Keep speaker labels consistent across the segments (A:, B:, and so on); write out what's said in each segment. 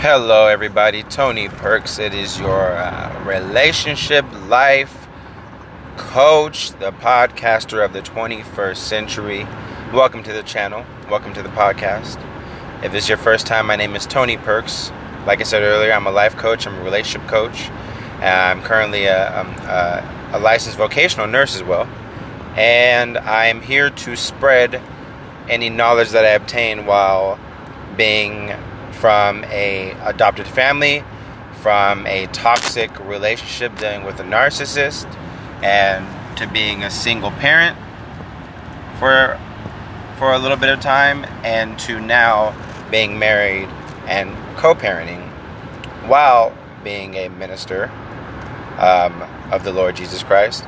A: Hello, everybody. Tony Perks. It is your uh, relationship life coach, the podcaster of the 21st century. Welcome to the channel. Welcome to the podcast. If it's your first time, my name is Tony Perks. Like I said earlier, I'm a life coach, I'm a relationship coach. I'm currently a, um, a, a licensed vocational nurse as well. And I'm here to spread any knowledge that I obtain while being from a adopted family, from a toxic relationship dealing with a narcissist, and to being a single parent for for a little bit of time, and to now being married and co-parenting while being a minister um, of the Lord Jesus Christ,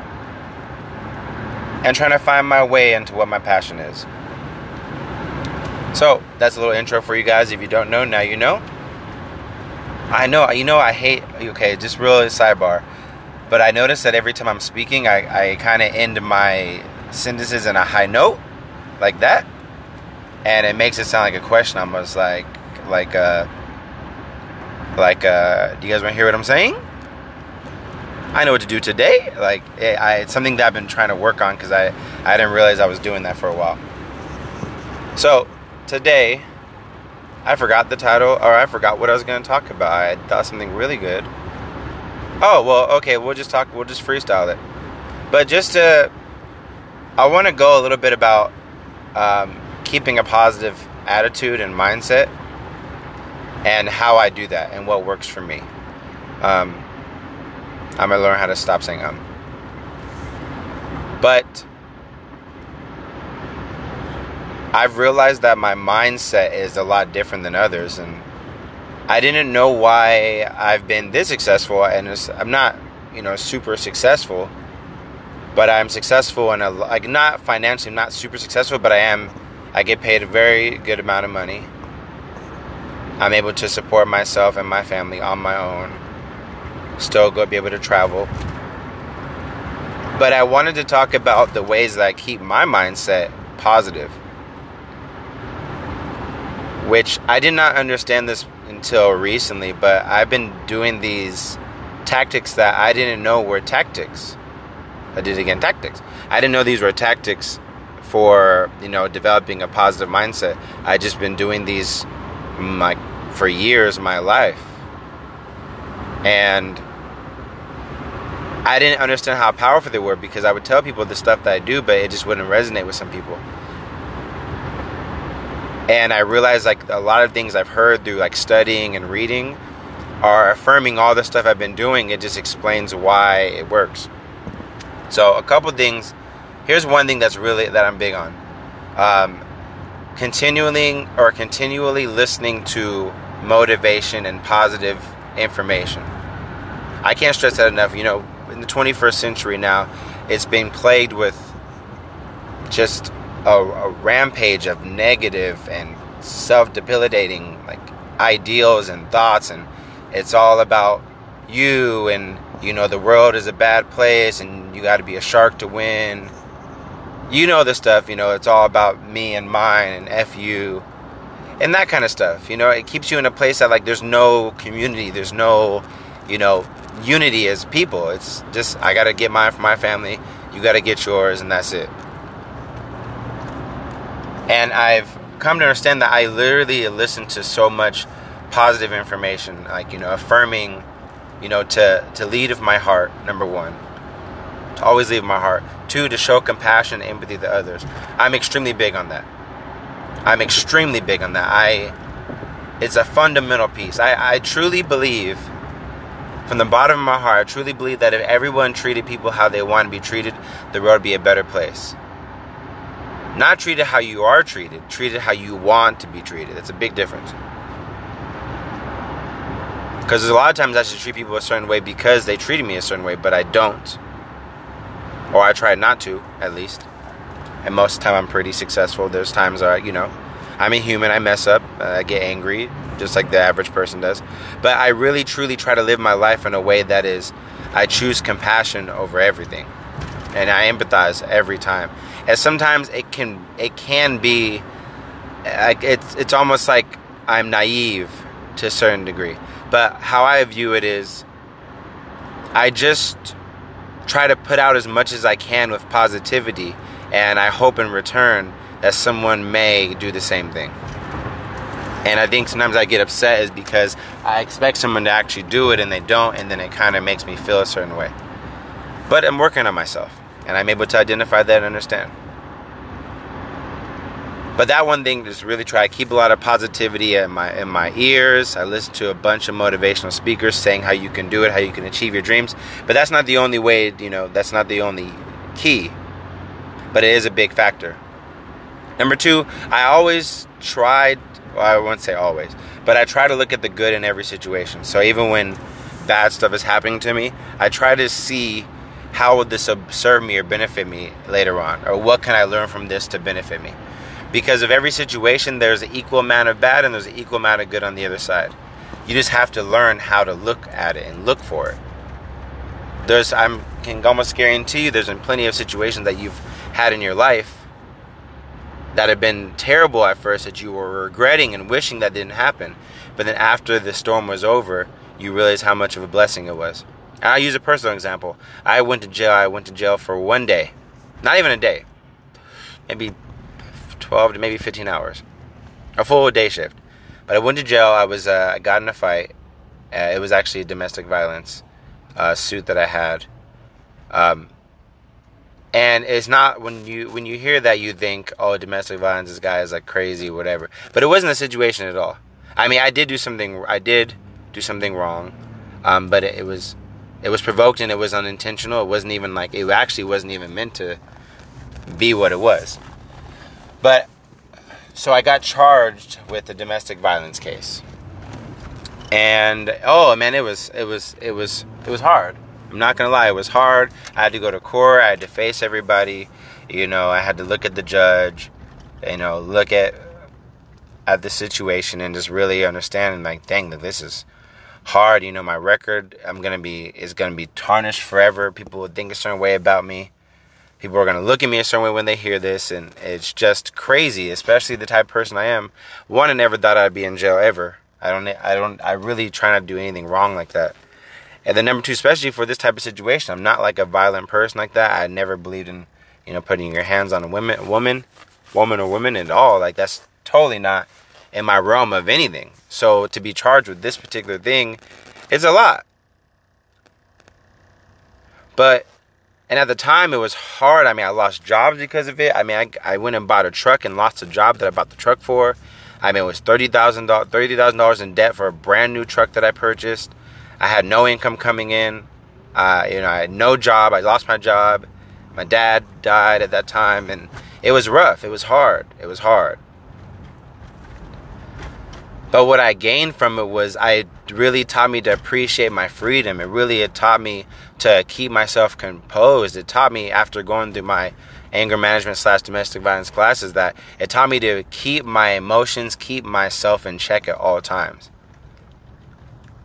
A: and trying to find my way into what my passion is. So that's a little intro for you guys. If you don't know, now you know. I know, you know, I hate. Okay, just really sidebar. But I notice that every time I'm speaking, I, I kind of end my sentences in a high note, like that, and it makes it sound like a question. Almost like, like, uh, like, uh, do you guys want to hear what I'm saying? I know what to do today. Like, it, I, it's something that I've been trying to work on because I, I didn't realize I was doing that for a while. So today, I forgot the title, or I forgot what I was going to talk about. I thought something really good. Oh, well, okay, we'll just talk, we'll just freestyle it. But just to, I want to go a little bit about um, keeping a positive attitude and mindset and how I do that and what works for me. Um, I'm going to learn how to stop saying um. But I've realized that my mindset is a lot different than others, and I didn't know why I've been this successful. And I'm not, you know, super successful, but I'm successful and like not financially, not super successful, but I am. I get paid a very good amount of money. I'm able to support myself and my family on my own. Still go be able to travel. But I wanted to talk about the ways that I keep my mindset positive which I did not understand this until recently, but I've been doing these tactics that I didn't know were tactics. I did again tactics. I didn't know these were tactics for you know developing a positive mindset. I just been doing these like for years my life, and I didn't understand how powerful they were because I would tell people the stuff that I do, but it just wouldn't resonate with some people and I realized like a lot of things I've heard through like studying and reading are affirming all the stuff I've been doing. It just explains why it works. So a couple things. Here's one thing that's really that I'm big on. Um, continuing or continually listening to motivation and positive information. I can't stress that enough. You know, in the 21st century now, it's been plagued with just a, a rampage of negative and self-debilitating like ideals and thoughts and it's all about you and you know the world is a bad place and you got to be a shark to win. You know the stuff you know it's all about me and mine and f you and that kind of stuff you know? It keeps you in a place that like there's no community there's no you know unity as people. It's just i gotta get mine for my family you gotta get yours and that's it and I've come to understand that I literally listen to so much positive information, like, you know, affirming, you know, to, to lead with my heart, number one. To always lead with my heart. Two, to show compassion and empathy to others. I'm extremely big on that. I'm extremely big on that. I it's a fundamental piece. I, I truly believe from the bottom of my heart, I truly believe that if everyone treated people how they want to be treated, the world would be a better place. Not treated how you are treated, treated how you want to be treated. That's a big difference. Because there's a lot of times I should treat people a certain way because they treated me a certain way, but I don't. Or I try not to, at least. And most of the time I'm pretty successful. There's times where, you know, I'm a human, I mess up, uh, I get angry, just like the average person does. But I really, truly try to live my life in a way that is, I choose compassion over everything. And I empathize every time and sometimes it can it can be like it's it's almost like I'm naive to a certain degree. But how I view it is I just try to put out as much as I can with positivity, and I hope in return that someone may do the same thing. And I think sometimes I get upset is because I expect someone to actually do it and they don't, and then it kind of makes me feel a certain way. But I'm working on myself, and I'm able to identify that and understand. But that one thing is really try to keep a lot of positivity in my in my ears. I listen to a bunch of motivational speakers saying how you can do it, how you can achieve your dreams. But that's not the only way, you know, that's not the only key. But it is a big factor. Number two, I always tried well, I won't say always, but I try to look at the good in every situation. So even when bad stuff is happening to me, I try to see how would this serve me or benefit me later on, or what can I learn from this to benefit me? Because of every situation there's an equal amount of bad and there's an equal amount of good on the other side. You just have to learn how to look at it and look for it. There's i'm can almost guarantee you there's been plenty of situations that you've had in your life that have been terrible at first that you were regretting and wishing that didn't happen. But then after the storm was over you realize how much of a blessing it was i'll use a personal example i went to jail i went to jail for one day not even a day maybe 12 to maybe 15 hours, a full day shift. But I went to jail. I was uh, I got in a fight. Uh, it was actually a domestic violence uh, suit that I had. Um, and it's not when you when you hear that you think oh domestic violence this guy is like crazy whatever but it wasn't a situation at all i mean i did do something i did do something wrong um, but it, it, was it was provoked and it was unintentional it wasn't even like it actually wasn't even meant to be what it was but so I got charged with a domestic violence case. And oh man, it was it was it was it was hard. I'm not gonna lie, it was hard. I had to go to court. I had to face everybody. You know, I had to look at the judge. You know, look at at the situation and just really understand like, dang, this is hard. You know, my record, I'm gonna be is gonna be tarnished forever. People will think a certain way about me. People are to look at me a certain way when they hear this and it's just crazy especially the type of person i am. One i never thought i'd be in jail ever. I don't i don't i really try not to do anything wrong like that. And then number two especially for this type of situation i'm not like a violent person like that. I never believed in you know putting your hands on a woman woman woman or woman at all. Like that's totally not in my realm of anything so to be charged with this particular thing is a lot but and at the time, it was hard. I mean, I lost jobs because of it. I mean, I, I went and bought a truck and lost a job that I bought the truck for. I mean, it was thirty thousand dollars, thirty thousand dollars in debt for a brand new truck that I purchased. I had no income coming in. Uh, you know, I had no job. I lost my job. My dad died at that time, and it was rough. It was hard. It was hard. But what I gained from it was I really taught me to appreciate my freedom. It really it taught me to keep myself composed. It taught me after going through my anger management slash domestic violence classes that it taught me to keep my emotions, keep myself in check at all times.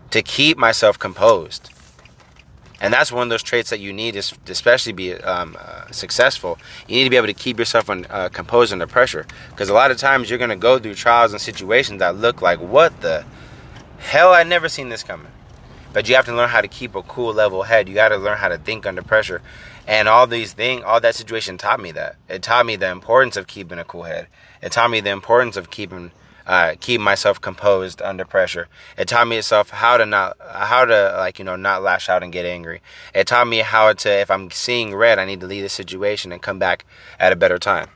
A: To keep myself composed and that's one of those traits that you need to especially be um, uh, successful. You need to be able to keep yourself uh, composed under pressure. Because a lot of times you're going to go through trials and situations that look like what the hell? I never seen this coming. But you have to learn how to keep a cool level head. You got to learn how to think under pressure. And all these things all that situation taught me that. It taught me the importance of keeping a cool head. It taught me the importance of keeping uh, keep myself composed under pressure. It taught me itself how to not how to like you know not lash out and get angry. It taught me how to if I'm seeing red, I need to leave the situation and come back at a better time.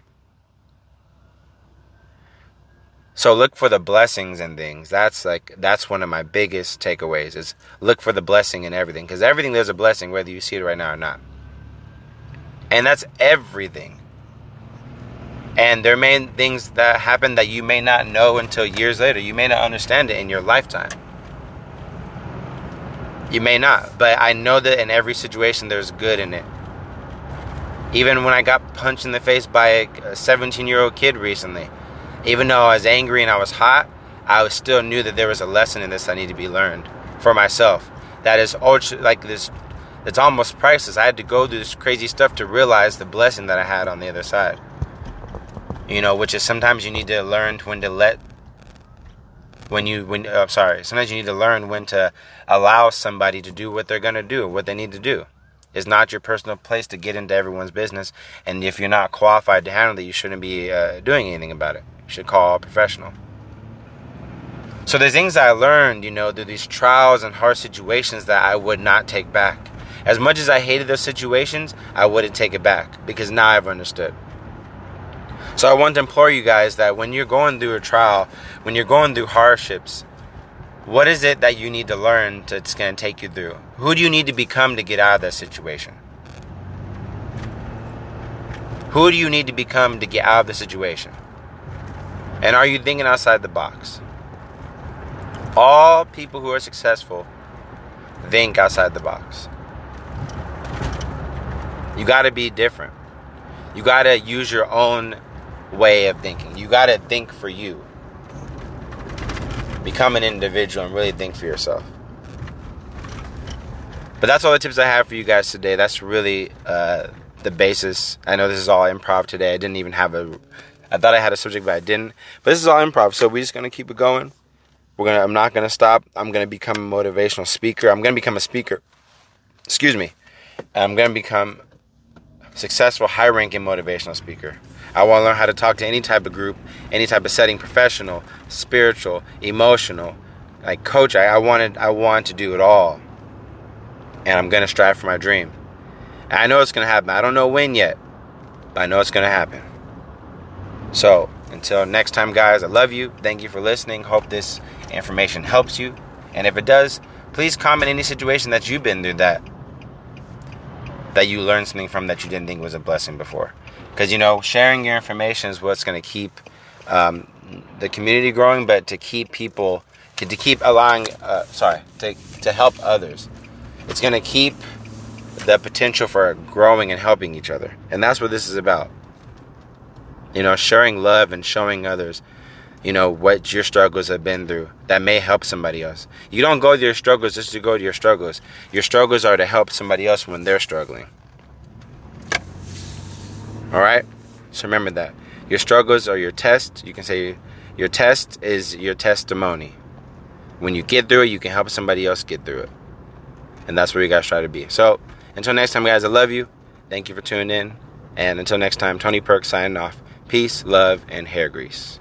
A: So look for the blessings and things. That's like that's one of my biggest takeaways is look for the blessing in everything because everything there's a blessing whether you see it right now or not. And that's everything. And there may things that happen that you may not know until years later. You may not understand it in your lifetime. You may not, but I know that in every situation there's good in it. Even when I got punched in the face by a 17 year old kid recently, even though I was angry and I was hot, I still knew that there was a lesson in this that needed to be learned for myself. That is ultra, like this, it's almost priceless. I had to go through this crazy stuff to realize the blessing that I had on the other side you know, which is sometimes you need to learn when to let when you when uh, sorry sometimes you need to learn when to allow somebody to do what they're going to do what they need to do. It's not your personal place to get into everyone's business and if you're not qualified to handle it you shouldn't be uh, doing anything about it. You should call a professional. So there's things i learned you know through these trials and hard situations that i would not take back. As much as i hated those situations i wouldn't take it back because now i've understood so I want to implore you guys that when you're going through a trial, when you're going through hardships, what is it that you need to learn that's going to take you through? Who do you need to become to get out of that situation? Who do you need to become to get out of the situation? And are you thinking outside the box? All people who are successful think outside the box. You got to be different. You got to use your own way of thinking. You got to think for you. Become an individual and really think for yourself. But that's all the tips I have for you guys today. That's really uh, the basis. I know this is all improv today. I didn't even have a. I thought I had a subject, but I didn't. But this is all improv, so we're just gonna keep it going. We're gonna. I'm not gonna stop. I'm gonna become a motivational speaker. I'm gonna become a speaker. Excuse me. I'm gonna become successful, high-ranking motivational speaker. I want to learn how to talk to any type of group, any type of setting, professional, spiritual, emotional, like coach. I, I wanted, I want to do it all, and I'm gonna strive for my dream. And I know it's gonna happen. I don't know when yet, but I know it's gonna happen. So until next time, guys, I love you. Thank you for listening. Hope this information helps you, and if it does, please comment any situation that you've been through that that you learned something from that you didn't think was a blessing before because you know sharing your information is what's going to keep um, the community growing but to keep people to keep allowing uh, sorry to, to help others it's going to keep the potential for growing and helping each other. And that's what this is about. You know sharing love and showing others you know what your struggles have been through that may help somebody else. You don't go to your struggles just to go to your struggles. Your struggles are to help somebody else when they're struggling all right? So remember that. Your struggles are your test. You can say your test is your testimony. When you get through it, you can help somebody else get through it. And that's where you guys try to be. So until next time, guys, I love you. Thank you for tuning in. And until next time, Tony Perk signing off. Peace, love, and hair grease.